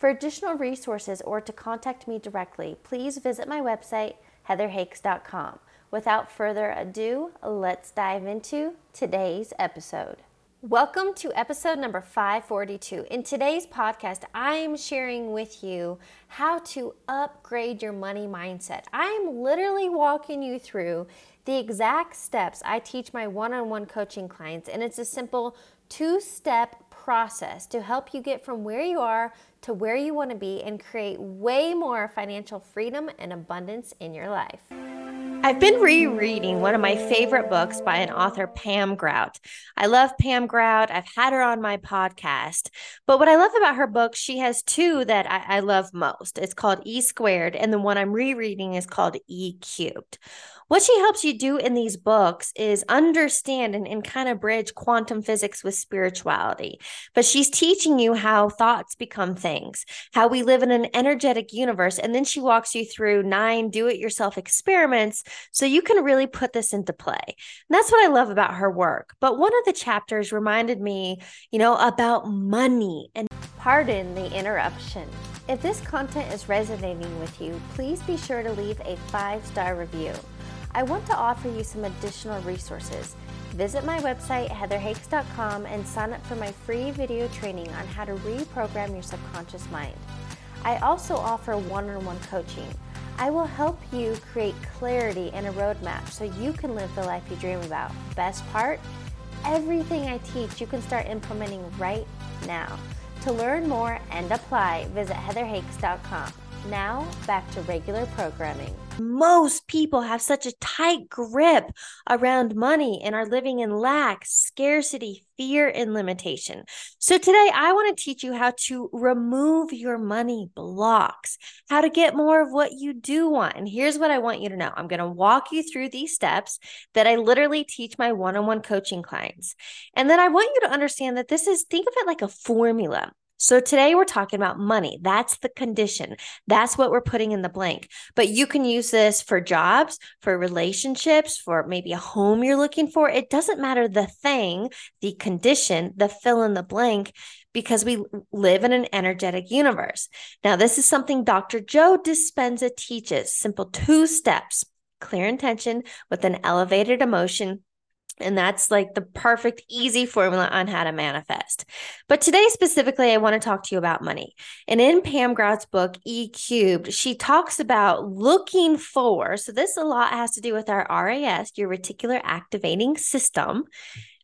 For additional resources or to contact me directly, please visit my website, heatherhakes.com. Without further ado, let's dive into today's episode. Welcome to episode number 542. In today's podcast, I am sharing with you how to upgrade your money mindset. I am literally walking you through the exact steps I teach my one on one coaching clients, and it's a simple two step process to help you get from where you are to where you want to be and create way more financial freedom and abundance in your life. I've been rereading one of my favorite books by an author, Pam Grout. I love Pam Grout. I've had her on my podcast. But what I love about her book, she has two that I, I love most. It's called E Squared, and the one I'm rereading is called E Cubed what she helps you do in these books is understand and, and kind of bridge quantum physics with spirituality. But she's teaching you how thoughts become things, how we live in an energetic universe. And then she walks you through nine do it yourself experiments so you can really put this into play. And that's what I love about her work. But one of the chapters reminded me, you know, about money and pardon the interruption. If this content is resonating with you, please be sure to leave a five star review. I want to offer you some additional resources. Visit my website, heatherhakes.com, and sign up for my free video training on how to reprogram your subconscious mind. I also offer one on one coaching. I will help you create clarity and a roadmap so you can live the life you dream about. Best part? Everything I teach you can start implementing right now. To learn more and apply, visit heatherhakes.com. Now, back to regular programming. Most people have such a tight grip around money and are living in lack, scarcity, fear, and limitation. So, today I want to teach you how to remove your money blocks, how to get more of what you do want. And here's what I want you to know I'm going to walk you through these steps that I literally teach my one on one coaching clients. And then I want you to understand that this is, think of it like a formula. So today we're talking about money. That's the condition. That's what we're putting in the blank. But you can use this for jobs, for relationships, for maybe a home you're looking for. It doesn't matter the thing, the condition, the fill in the blank because we live in an energetic universe. Now, this is something Dr. Joe Dispenza teaches simple two steps clear intention with an elevated emotion and that's like the perfect, easy formula on how to manifest. But today, specifically, I want to talk to you about money. And in Pam Grout's book, E Cubed, she talks about looking for. So, this a lot has to do with our RAS, your reticular activating system,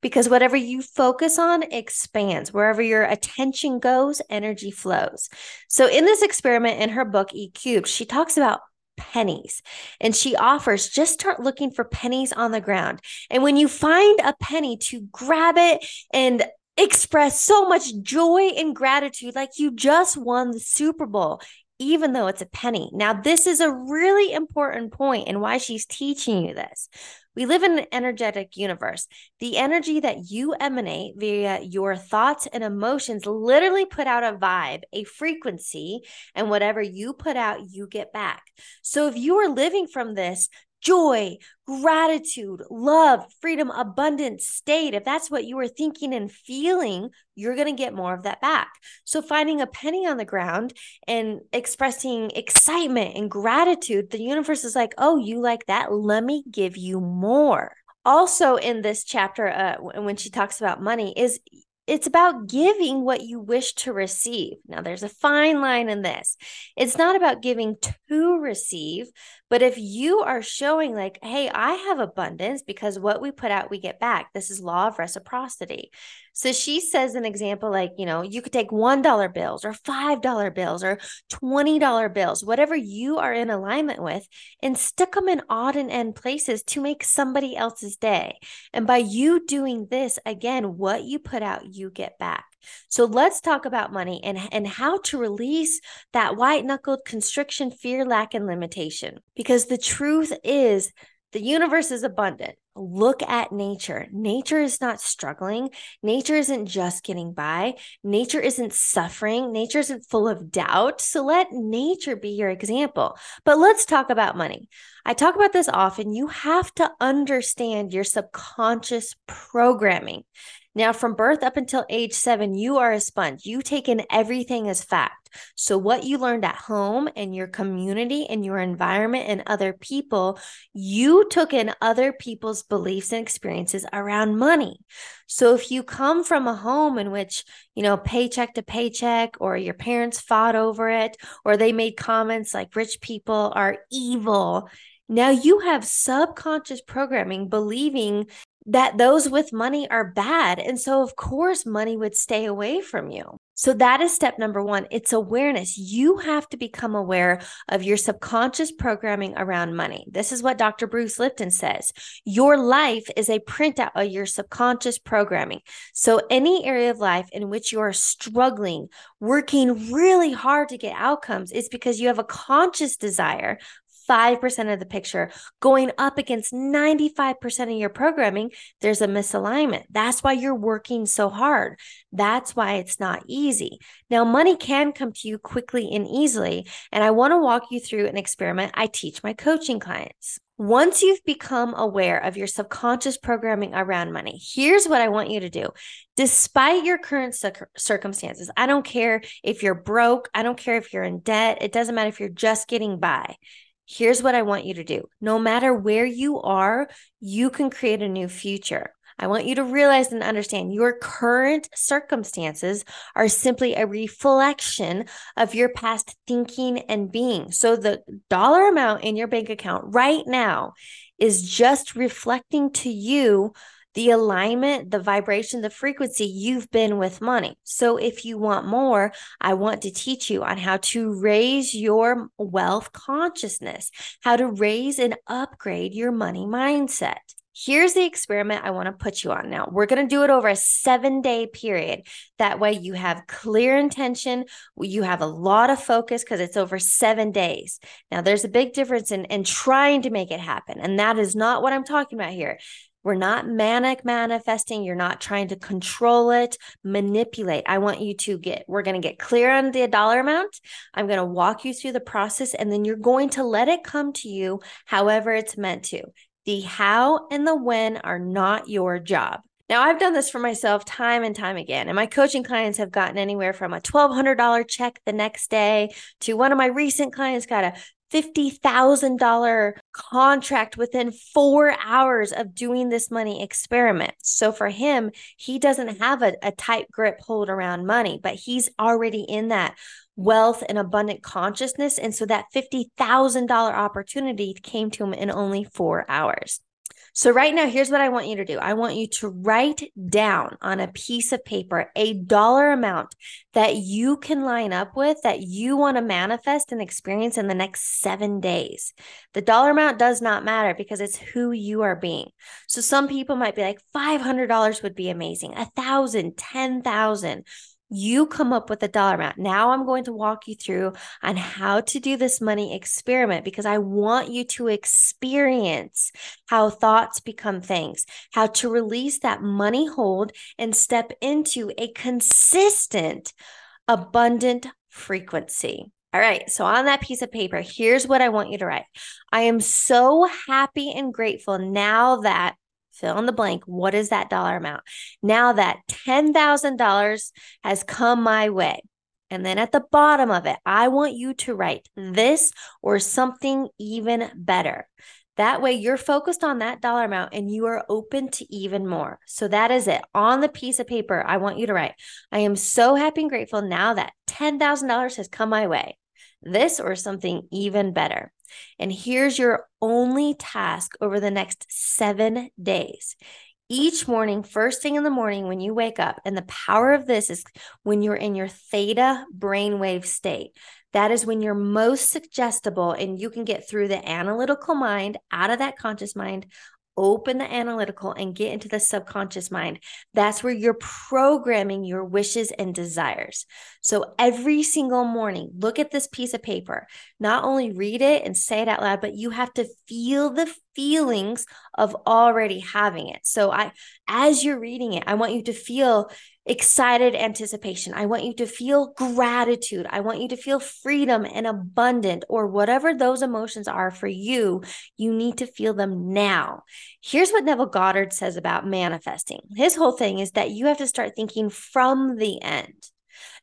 because whatever you focus on expands. Wherever your attention goes, energy flows. So, in this experiment in her book, E Cubed, she talks about pennies. And she offers just start looking for pennies on the ground. And when you find a penny, to grab it and express so much joy and gratitude like you just won the Super Bowl. Even though it's a penny. Now, this is a really important point and why she's teaching you this. We live in an energetic universe. The energy that you emanate via your thoughts and emotions literally put out a vibe, a frequency, and whatever you put out, you get back. So if you are living from this joy, gratitude, love, freedom, abundance state, if that's what you are thinking and feeling, you're going to get more of that back. So, finding a penny on the ground and expressing excitement and gratitude, the universe is like, oh, you like that? Let me give you more. Also, in this chapter, uh, when she talks about money, is it's about giving what you wish to receive. Now, there's a fine line in this. It's not about giving to receive, but if you are showing, like, hey, I have abundance because what we put out, we get back. This is law of reciprocity. So she says an example like, you know, you could take $1 bills or $5 bills or $20 bills, whatever you are in alignment with, and stick them in odd and end places to make somebody else's day. And by you doing this, again, what you put out, you get back. So let's talk about money and, and how to release that white knuckled constriction, fear, lack, and limitation. Because the truth is, the universe is abundant. Look at nature. Nature is not struggling. Nature isn't just getting by. Nature isn't suffering. Nature isn't full of doubt. So let nature be your example. But let's talk about money. I talk about this often. You have to understand your subconscious programming. Now, from birth up until age seven, you are a sponge. You take in everything as fact. So, what you learned at home and your community and your environment and other people, you took in other people's beliefs and experiences around money. So, if you come from a home in which, you know, paycheck to paycheck, or your parents fought over it, or they made comments like rich people are evil, now you have subconscious programming believing that those with money are bad. And so, of course, money would stay away from you. So, that is step number one. It's awareness. You have to become aware of your subconscious programming around money. This is what Dr. Bruce Lipton says Your life is a printout of your subconscious programming. So, any area of life in which you are struggling, working really hard to get outcomes, is because you have a conscious desire 5% of the picture going up against 95% of your programming, there's a misalignment. That's why you're working so hard. That's why it's not easy. Now, money can come to you quickly and easily. And I want to walk you through an experiment I teach my coaching clients. Once you've become aware of your subconscious programming around money, here's what I want you to do. Despite your current circumstances, I don't care if you're broke, I don't care if you're in debt, it doesn't matter if you're just getting by. Here's what I want you to do. No matter where you are, you can create a new future. I want you to realize and understand your current circumstances are simply a reflection of your past thinking and being. So the dollar amount in your bank account right now is just reflecting to you the alignment, the vibration, the frequency you've been with money. So if you want more, I want to teach you on how to raise your wealth consciousness, how to raise and upgrade your money mindset. Here's the experiment I want to put you on now. We're going to do it over a seven day period. That way, you have clear intention, you have a lot of focus because it's over seven days. Now, there's a big difference in, in trying to make it happen. And that is not what I'm talking about here. We're not manic manifesting. You're not trying to control it, manipulate. I want you to get, we're going to get clear on the dollar amount. I'm going to walk you through the process and then you're going to let it come to you however it's meant to. The how and the when are not your job. Now, I've done this for myself time and time again, and my coaching clients have gotten anywhere from a $1,200 check the next day to one of my recent clients got a $50,000 contract within four hours of doing this money experiment. So for him, he doesn't have a, a tight grip hold around money, but he's already in that wealth and abundant consciousness. And so that $50,000 opportunity came to him in only four hours. So, right now, here's what I want you to do I want you to write down on a piece of paper a dollar amount that you can line up with that you want to manifest and experience in the next seven days. The dollar amount does not matter because it's who you are being. So, some people might be like, $500 would be amazing, a thousand, ten thousand you come up with a dollar amount. Now I'm going to walk you through on how to do this money experiment because I want you to experience how thoughts become things, how to release that money hold and step into a consistent, abundant frequency. All right. So on that piece of paper, here's what I want you to write. I am so happy and grateful now that fill in the blank. What is that dollar amount? Now that $10,000 has come my way. And then at the bottom of it, I want you to write this or something even better. That way, you're focused on that dollar amount and you are open to even more. So, that is it. On the piece of paper, I want you to write I am so happy and grateful now that $10,000 has come my way. This or something even better. And here's your only task over the next seven days. Each morning, first thing in the morning when you wake up, and the power of this is when you're in your theta brainwave state. That is when you're most suggestible and you can get through the analytical mind out of that conscious mind open the analytical and get into the subconscious mind, that's where you're programming your wishes and desires. So every single morning, look at this piece of paper. Not only read it and say it out loud, but you have to feel the feelings of already having it. So I as you're reading it, I want you to feel excited anticipation. I want you to feel gratitude. I want you to feel freedom and abundant, or whatever those emotions are for you. You need to feel them now. Here's what Neville Goddard says about manifesting his whole thing is that you have to start thinking from the end,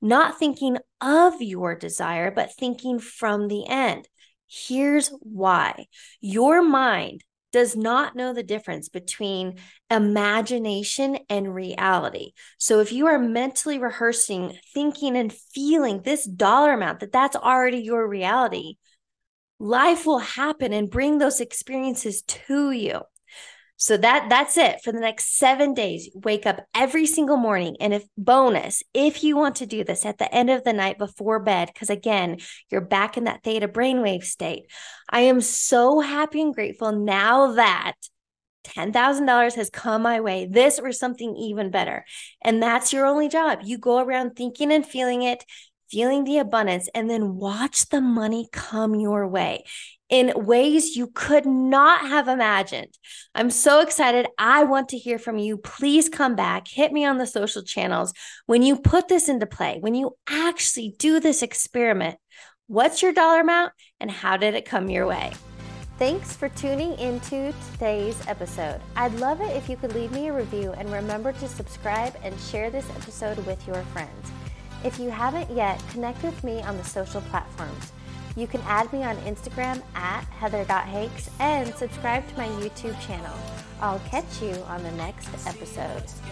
not thinking of your desire, but thinking from the end. Here's why your mind does not know the difference between imagination and reality. So if you are mentally rehearsing, thinking and feeling this dollar amount that that's already your reality, life will happen and bring those experiences to you. So that that's it for the next 7 days. Wake up every single morning and if bonus, if you want to do this at the end of the night before bed cuz again, you're back in that theta brainwave state. I am so happy and grateful now that $10,000 has come my way, this or something even better. And that's your only job. You go around thinking and feeling it, feeling the abundance, and then watch the money come your way in ways you could not have imagined. I'm so excited. I want to hear from you. Please come back, hit me on the social channels. When you put this into play, when you actually do this experiment, what's your dollar amount and how did it come your way? Thanks for tuning into today's episode. I'd love it if you could leave me a review and remember to subscribe and share this episode with your friends. If you haven't yet, connect with me on the social platforms. You can add me on Instagram at heather.hakes and subscribe to my YouTube channel. I'll catch you on the next episode.